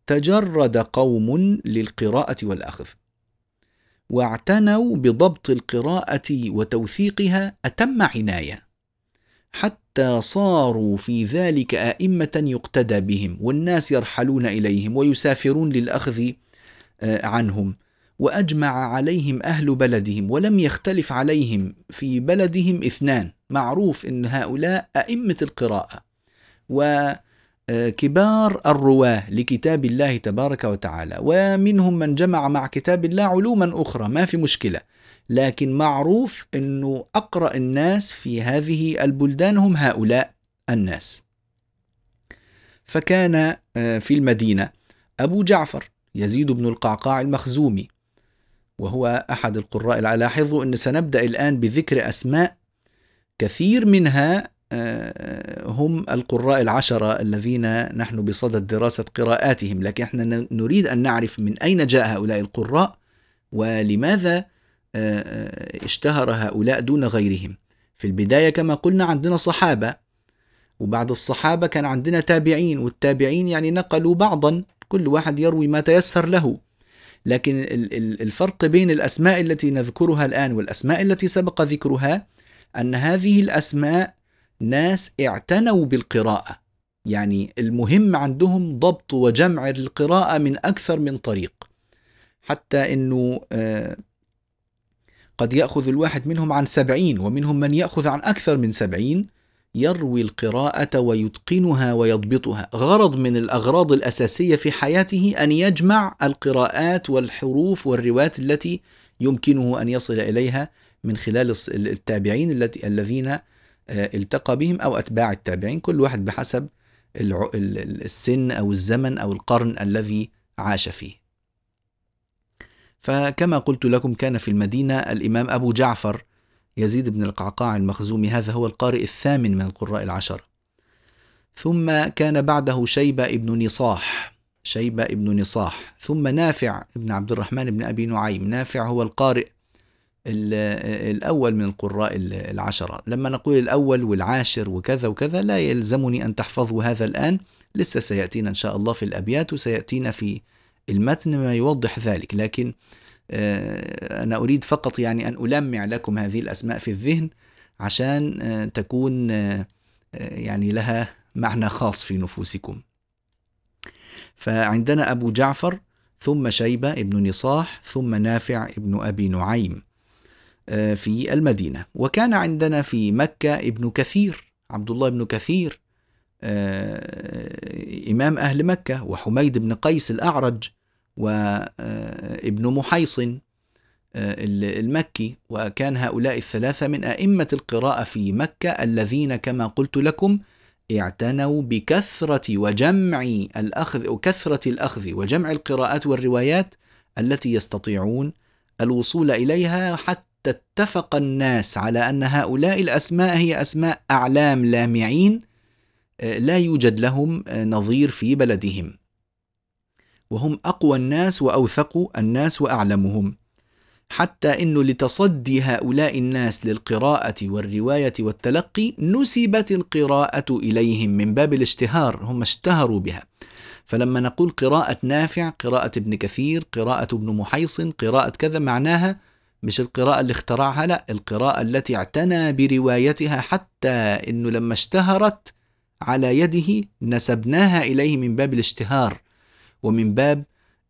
تجرد قوم للقراءة والأخذ. واعتنوا بضبط القراءة وتوثيقها أتم عناية. حتى صاروا في ذلك أئمة يقتدى بهم والناس يرحلون إليهم ويسافرون للأخذ آه، عنهم. وأجمع عليهم أهل بلدهم ولم يختلف عليهم في بلدهم اثنان. معروف إن هؤلاء أئمة القراءة وكبار الرواة لكتاب الله تبارك وتعالى ومنهم من جمع مع كتاب الله علوما أخرى ما في مشكلة. لكن معروف إنه أقرأ الناس في هذه البلدان هم هؤلاء الناس. فكان آه، في المدينة أبو جعفر يزيد بن القعقاع المخزومي وهو أحد القراء لاحظوا أن سنبدأ الآن بذكر أسماء كثير منها آه، هم القراء العشرة الذين نحن بصدد دراسة قراءاتهم. لكن إحنا نريد أن نعرف من أين جاء هؤلاء القراء ولماذا آه، آه، اشتهر هؤلاء دون غيرهم. في البداية كما قلنا عندنا صحابة وبعد الصحابة كان عندنا تابعين والتابعين يعني نقلوا بعضا كل واحد يروي ما تيسر له. لكن الفرق بين الأسماء التي نذكرها الآن والأسماء التي سبق ذكرها أن هذه الأسماء ناس اعتنوا بالقراءة. يعني المهم عندهم ضبط وجمع القراءة من أكثر من طريق. حتى أنه آه، قد يأخذ الواحد منهم عن سبعين ومنهم من يأخذ عن أكثر من سبعين. يروي القراءة ويتقنها ويضبطها. غرض من الأغراض الأساسية في حياته أن يجمع القراءات والحروف والروايات التي يمكنه أن يصل إليها من خلال التابعين التي الذين آه، التقى بهم أو أتباع التابعين كل واحد بحسب السن أو الزمن أو القرن الذي عاش فيه. فكما قلت لكم كان في المدينة الإمام أبو جعفر يزيد بن القعقاع المخزومي هذا هو القارئ الثامن من القراء العشرة. ثم كان بعده شيبة ابن نصاح شيبة ابن نصاح. ثم نافع ابن عبد الرحمن بن أبي نعيم. نافع هو القارئ الأول من القراء العشرة. لما نقول الأول والعاشر وكذا وكذا لا يلزمني أن تحفظوا هذا الآن. لسه سيأتينا إن شاء الله في الأبيات وسيأتينا في المتن ما يوضح ذلك. لكن أنا أريد فقط يعني أن ألمع لكم هذه الأسماء في الذهن عشان آه، تكون آه، يعني لها معنى خاص في نفوسكم. فعندنا أبو جعفر ثم شيبة ابن نصاح ثم نافع ابن أبي نعيم في المدينة. وكان عندنا في مكة ابن كثير عبد الله بن كثير إمام أهل مكة وحميد بن قيس الأعرج وابن محيصن آه، المكي. وكان هؤلاء الثلاثة من أئمة القراءة في مكة الذين كما قلت لكم اعتنوا بكثرة وجمع الأخذ وكثرة الأخذ وجمع القراءات والروايات التي يستطيعون الوصول إليها حتى اتفق الناس على أن هؤلاء الأسماء هي أسماء أعلام لامعين آه، لا يوجد لهم آه، نظير في بلدهم. وهم أقوى الناس وأوثق الناس وأعلمهم. حتى أنه لتصدي هؤلاء الناس للقراءة والرواية والتلقي نسبت القراءة إليهم من باب الاشتهار هم اشتهروا بها. فلما نقول قراءة نافع قراءة ابن كثير قراءة ابن محيصن قراءة كذا معناها مش القراءة اللي اخترعها لا القراءة التي اعتنى بروايتها حتى إنه لما اشتهرت على يده نسبناها إليه من باب الاشتهار. ومن باب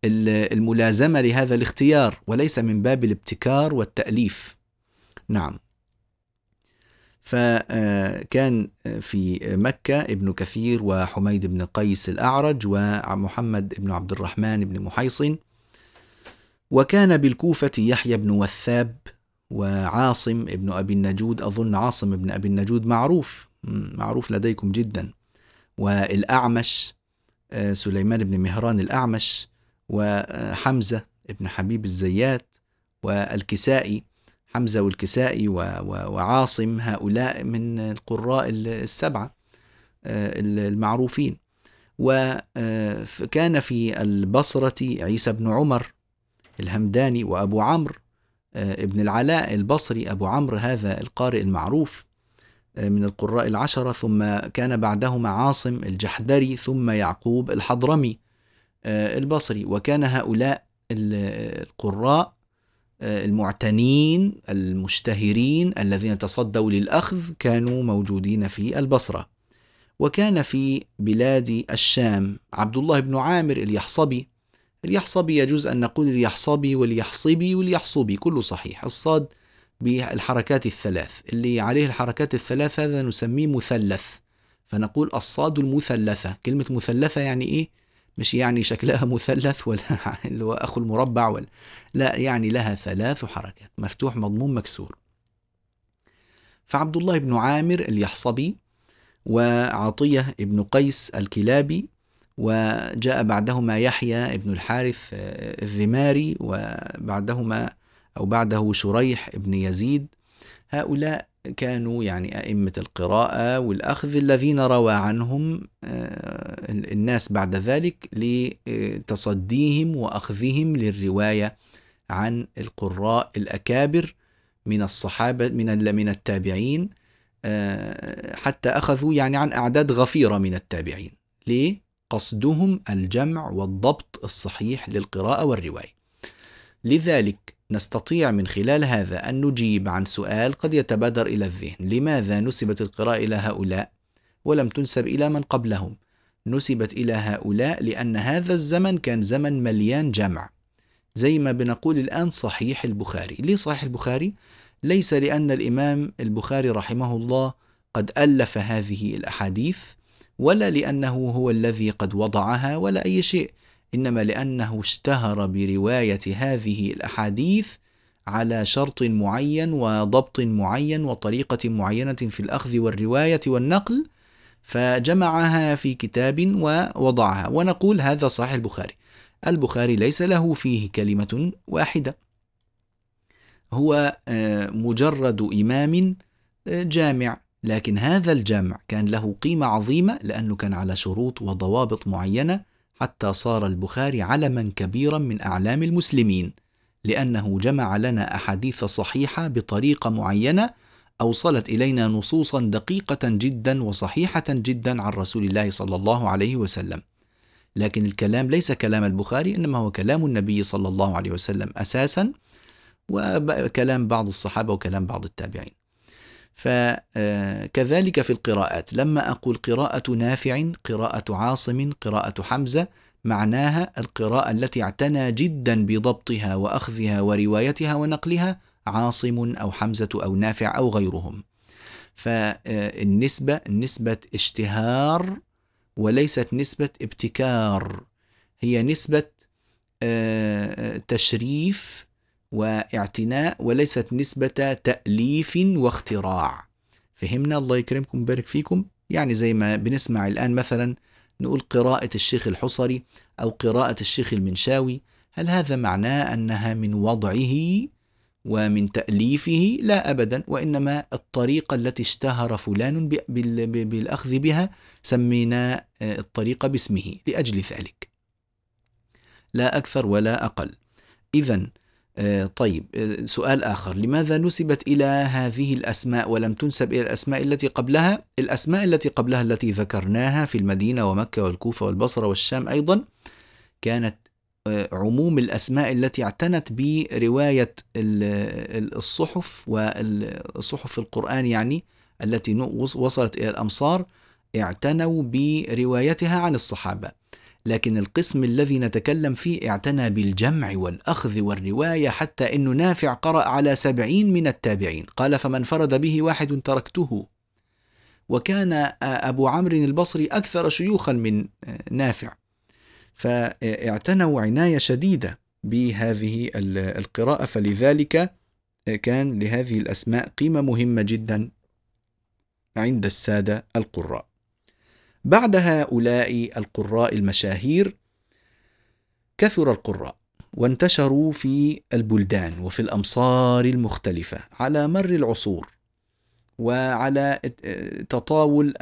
الملازمة لهذا الاختيار وليس من باب الابتكار والتأليف. نعم. فكان في مكة ابن كثير وحميد بن قيس الأعرج ومحمد بن عبد الرحمن بن محيصن. وكان بالكوفة يحيى بن وثاب وعاصم ابن أبي النجود أظن عاصم ابن أبي النجود معروف. معروف لديكم جدا. والأعمش آه، سليمان بن مهران الأعمش وحمزة بن حبيب الزيات والكسائي. حمزة والكسائي وعاصم هؤلاء من القراء السبعة آه، المعروفين. وكان آه، في البصرة عيسى بن عمر الهمداني وأبو عمرو ابن العلاء البصري. أبو عمرو هذا القارئ المعروف. من القراء العشرة ثم كان بعدهما عاصم الجحدري ثم يعقوب الحضرمي آه، البصري. وكان هؤلاء القراء آه، المعتنين المشتهرين الذين تصدوا للأخذ كانوا موجودين في البصرة. وكان في بلاد الشام عبد الله بن عامر اليحصبي. اليحصبي يجوز أن نقول اليحصبي واليحصبي واليحصبي كله صحيح. الصاد بالحركات الثلاث. اللي عليه الحركات الثلاث هذا نسميه مثلث. فنقول الصاد المثلثة. كلمة مثلثة يعني إيه؟ مش يعني شكلها مثلث ولا اللي هو أخو المربع ولا. لا يعني لها ثلاث حركات. مفتوح مضموم مكسور. فعبد الله بن عامر اليحصبي وعطية بن قيس الكلابي وجاء بعدهما يحيى بن الحارث الذماري وبعدهما أو بعده شريح بن يزيد هؤلاء كانوا يعني أئمة القراءة والأخذ الذين روى عنهم آه، الناس بعد ذلك لتصديهم وأخذهم للرواية عن القراء الأكابر من الصحابة من من التابعين آه، حتى أخذوا يعني عن أعداد غفيرة من التابعين ليه؟ قصدهم الجمع والضبط الصحيح للقراءة والرواية لذلك نستطيع من خلال هذا أن نجيب عن سؤال قد يتبادر إلى الذهن. لماذا نسبت القراءة إلى هؤلاء؟ ولم تنسب إلى من قبلهم. نسبت إلى هؤلاء لأن هذا الزمن كان زمن مليان جمع. زي ما بنقول الآن صحيح البخاري. ليه صحيح البخاري؟ ليس لأن الإمام البخاري رحمه الله قد ألف هذه الأحاديث ولا لأنه هو الذي قد وضعها ولا أي شيء. إنما لأنه اشتهر برواية هذه الأحاديث على شرط معين وضبط معين وطريقة معينة في الأخذ والرواية والنقل فجمعها في كتاب ووضعها. ونقول هذا صحيح البخاري. البخاري ليس له فيه كلمة واحدة. هو آه، مجرد إمام آه، جامع. لكن هذا الجمع كان له قيمة عظيمة لأنه كان على شروط وضوابط معينة. حتى صار البخاري علما كبيرا من أعلام المسلمين لأنه جمع لنا أحاديث صحيحة بطريقة معينة أوصلت إلينا نصوصا دقيقة جدا وصحيحة جدا عن رسول الله صلى الله عليه وسلم. لكن الكلام ليس كلام البخاري إنما هو كلام النبي صلى الله عليه وسلم أساسا وكلام بعض الصحابة وكلام بعض التابعين. فكذلك في القراءات. لما أقول قراءة نافع قراءة عاصم قراءة حمزة معناها القراءة التي اعتنى جدا بضبطها وأخذها وروايتها ونقلها عاصم أو حمزة أو نافع أو غيرهم. فالنسبة نسبة اشتهار وليست نسبة ابتكار هي نسبة آه، تشريف واعتناء وليست نسبة تأليف واختراع. فهمنا؟ الله يكرمكم ويبارك فيكم. يعني زي ما بنسمع الآن مثلا نقول قراءة الشيخ الحصري أو قراءة الشيخ المنشاوي. هل هذا معناه أنها من وضعه ومن تأليفه؟ لا أبدا. وإنما الطريقة التي اشتهر فلان بالأخذ بها سمينا آه، الطريقة باسمه لأجل ذلك. لا أكثر ولا أقل. إذا طيب آه، سؤال آخر. لماذا نسبت إلى هذه الأسماء ولم تنسب إلى الأسماء التي قبلها؟ الأسماء التي قبلها التي ذكرناها في المدينة ومكة والكوفة والبصرة والشام أيضا كانت آه، عموم الأسماء التي اعتنت برواية الصحف والصحف القرآن يعني التي وصلت إلى الأمصار اعتنوا بروايتها عن الصحابة. لكن القسم الذي نتكلم فيه اعتنى بالجمع والأخذ والرواية حتى أنه نافع قرأ على سبعين من التابعين. قال فمن فرد به واحد تركته. وكان أبو عمرو البصري أكثر شيوخا من نافع. فاعتنوا عناية شديدة بهذه القراءة فلذلك كان لهذه الأسماء قيمة مهمة جدا عند السادة القراء. بعد هؤلاء القراء المشاهير كثر القراء وانتشروا في البلدان وفي الأمصار المختلفة على مر العصور وعلى تطاول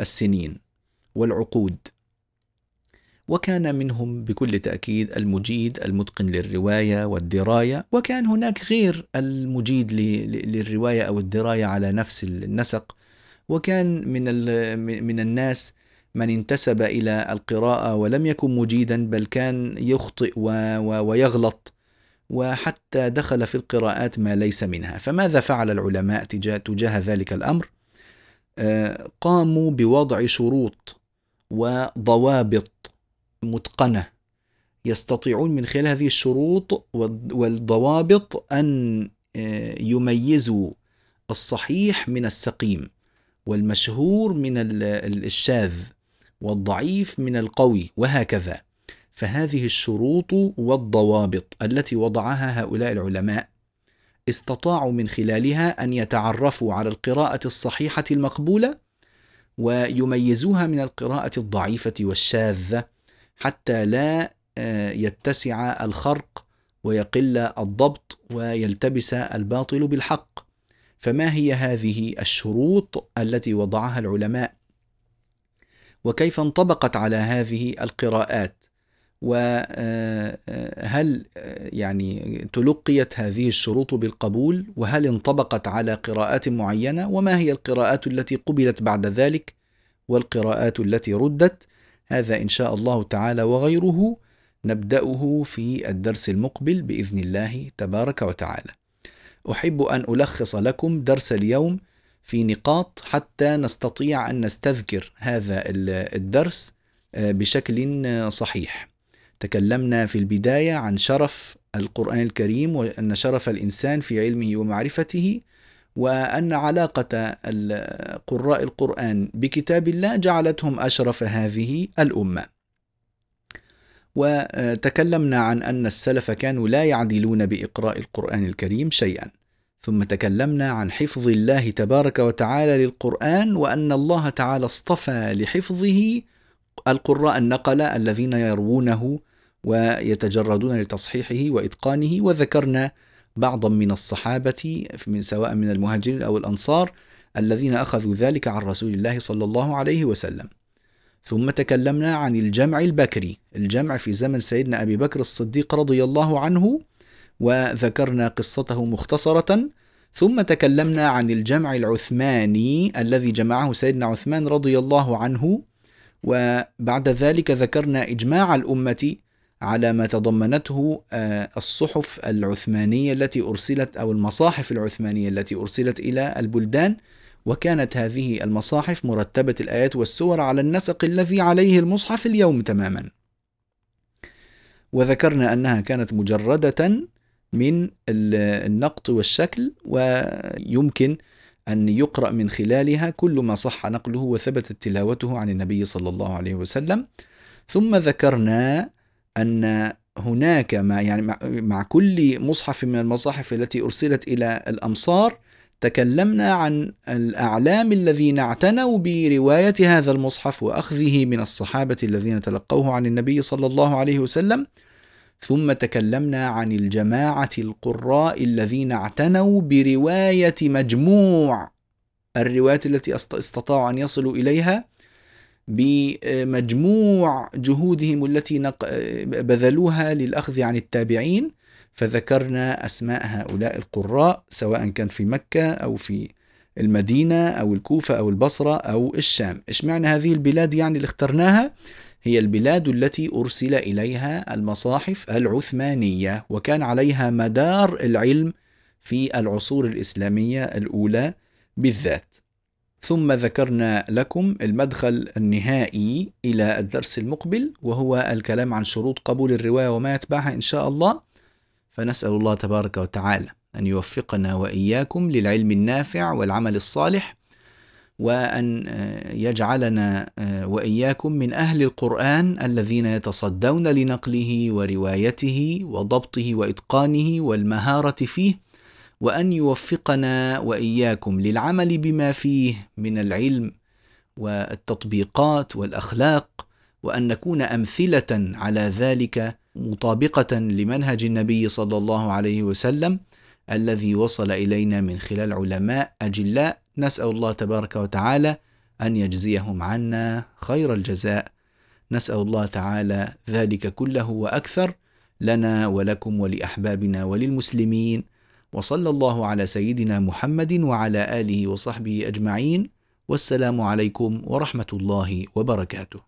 السنين والعقود. وكان منهم بكل تأكيد المجيد المتقن للرواية والدراية وكان هناك غير المجيد للرواية أو الدراية على نفس النسق وكان من من الناس من انتسب إلى القراءة ولم يكن مجيدا بل كان يخطئ ويغلط وحتى دخل في القراءات ما ليس منها. فماذا فعل العلماء تجاه, تجاه ذلك الأمر؟ آه، قاموا بوضع شروط وضوابط متقنة يستطيعون من خلال هذه الشروط والضوابط أن آه، يميزوا الصحيح من السقيم. والمشهور من الشاذ والضعيف من القوي وهكذا. فهذه الشروط والضوابط التي وضعها هؤلاء العلماء استطاعوا من خلالها أن يتعرفوا على القراءة الصحيحة المقبولة ويميزوها من القراءة الضعيفة والشاذة حتى لا آه، يتسع الخرق ويقل الضبط ويلتبس الباطل بالحق. فما هي هذه الشروط التي وضعها العلماء؟ وكيف انطبقت على هذه القراءات؟ وهل يعني تلقيت هذه الشروط بالقبول؟ وهل انطبقت على قراءات معينة؟ وما هي القراءات التي قبلت بعد ذلك؟ والقراءات التي ردت؟ هذا إن شاء الله تعالى وغيره نبدأه في الدرس المقبل بإذن الله تبارك وتعالى. أحب أن ألخص لكم درس اليوم في نقاط حتى نستطيع أن نستذكر هذا الدرس آه، بشكل صحيح. تكلمنا في البداية عن شرف القرآن الكريم وأن شرف الإنسان في علمه ومعرفته وأن علاقة قراء القرآن بكتاب الله جعلتهم أشرف هذه الأمة. وتكلمنا عن أن السلف كانوا لا يعدلون بإقراء القرآن الكريم شيئا. ثم تكلمنا عن حفظ الله تبارك وتعالى للقرآن وأن الله تعالى اصطفى لحفظه القراء النقلة الذين يروونه ويتجردون لتصحيحه وإتقانه. وذكرنا بعضا من الصحابة من سواء من المهاجرين أو الأنصار الذين أخذوا ذلك عن رسول الله صلى الله عليه وسلم. ثم تكلمنا عن الجمع البكري الجمع في زمن سيدنا أبي بكر الصديق رضي الله عنه وذكرنا قصته مختصرة ثم تكلمنا عن الجمع العثماني الذي جمعه سيدنا عثمان رضي الله عنه وبعد ذلك ذكرنا إجماع الأمة على ما تضمنته آه، الصحف العثمانية التي أرسلت أو المصاحف العثمانية التي أرسلت إلى البلدان وكانت هذه المصاحف مرتبة الآيات والسور على النسق الذي عليه المصحف اليوم تماما. وذكرنا أنها كانت مجردة من النقط والشكل ويمكن أن يقرأ من خلالها كل ما صح نقله وثبتت تلاوته عن النبي صلى الله عليه وسلم. ثم ذكرنا أن هناك ما يعني مع كل مصحف من المصاحف التي أرسلت إلى الأمصار تكلمنا عن الأعلام الذين اعتنوا برواية هذا المصحف وأخذه من الصحابة الذين تلقوه عن النبي صلى الله عليه وسلم. ثم تكلمنا عن الجماعة القراء الذين اعتنوا برواية مجموع. الروايات التي استطاعوا أن يصلوا إليها بمجموع جهودهم التي بذلوها للأخذ عن التابعين. فذكرنا أسماء هؤلاء القراء سواء كان في مكة أو في المدينة أو الكوفة أو البصرة أو الشام. إيش معنى هذه البلاد يعني اللي اخترناها؟ هي البلاد التي أرسل إليها المصاحف العثمانية وكان عليها مدار العلم في العصور الإسلامية الأولى بالذات. ثم ذكرنا لكم المدخل النهائي إلى الدرس المقبل وهو الكلام عن شروط قبول الرواية وما يتبعها إن شاء الله. فنسأل الله تبارك وتعالى أن يوفقنا وإياكم للعلم النافع والعمل الصالح وأن يجعلنا وإياكم من أهل القرآن الذين يتصدون لنقله وروايته وضبطه وإتقانه والمهارة فيه وأن يوفقنا وإياكم للعمل بما فيه من العلم والتطبيقات والأخلاق وأن نكون أمثلة على ذلك مطابقة لمنهج النبي صلى الله عليه وسلم الذي وصل إلينا من خلال علماء أجلاء نسأل الله تبارك وتعالى أن يجزيهم عنا خير الجزاء. نسأل الله تعالى ذلك كله وأكثر لنا ولكم ولأحبابنا وللمسلمين. وصلى الله على سيدنا محمد وعلى آله وصحبه أجمعين. والسلام عليكم ورحمة الله وبركاته.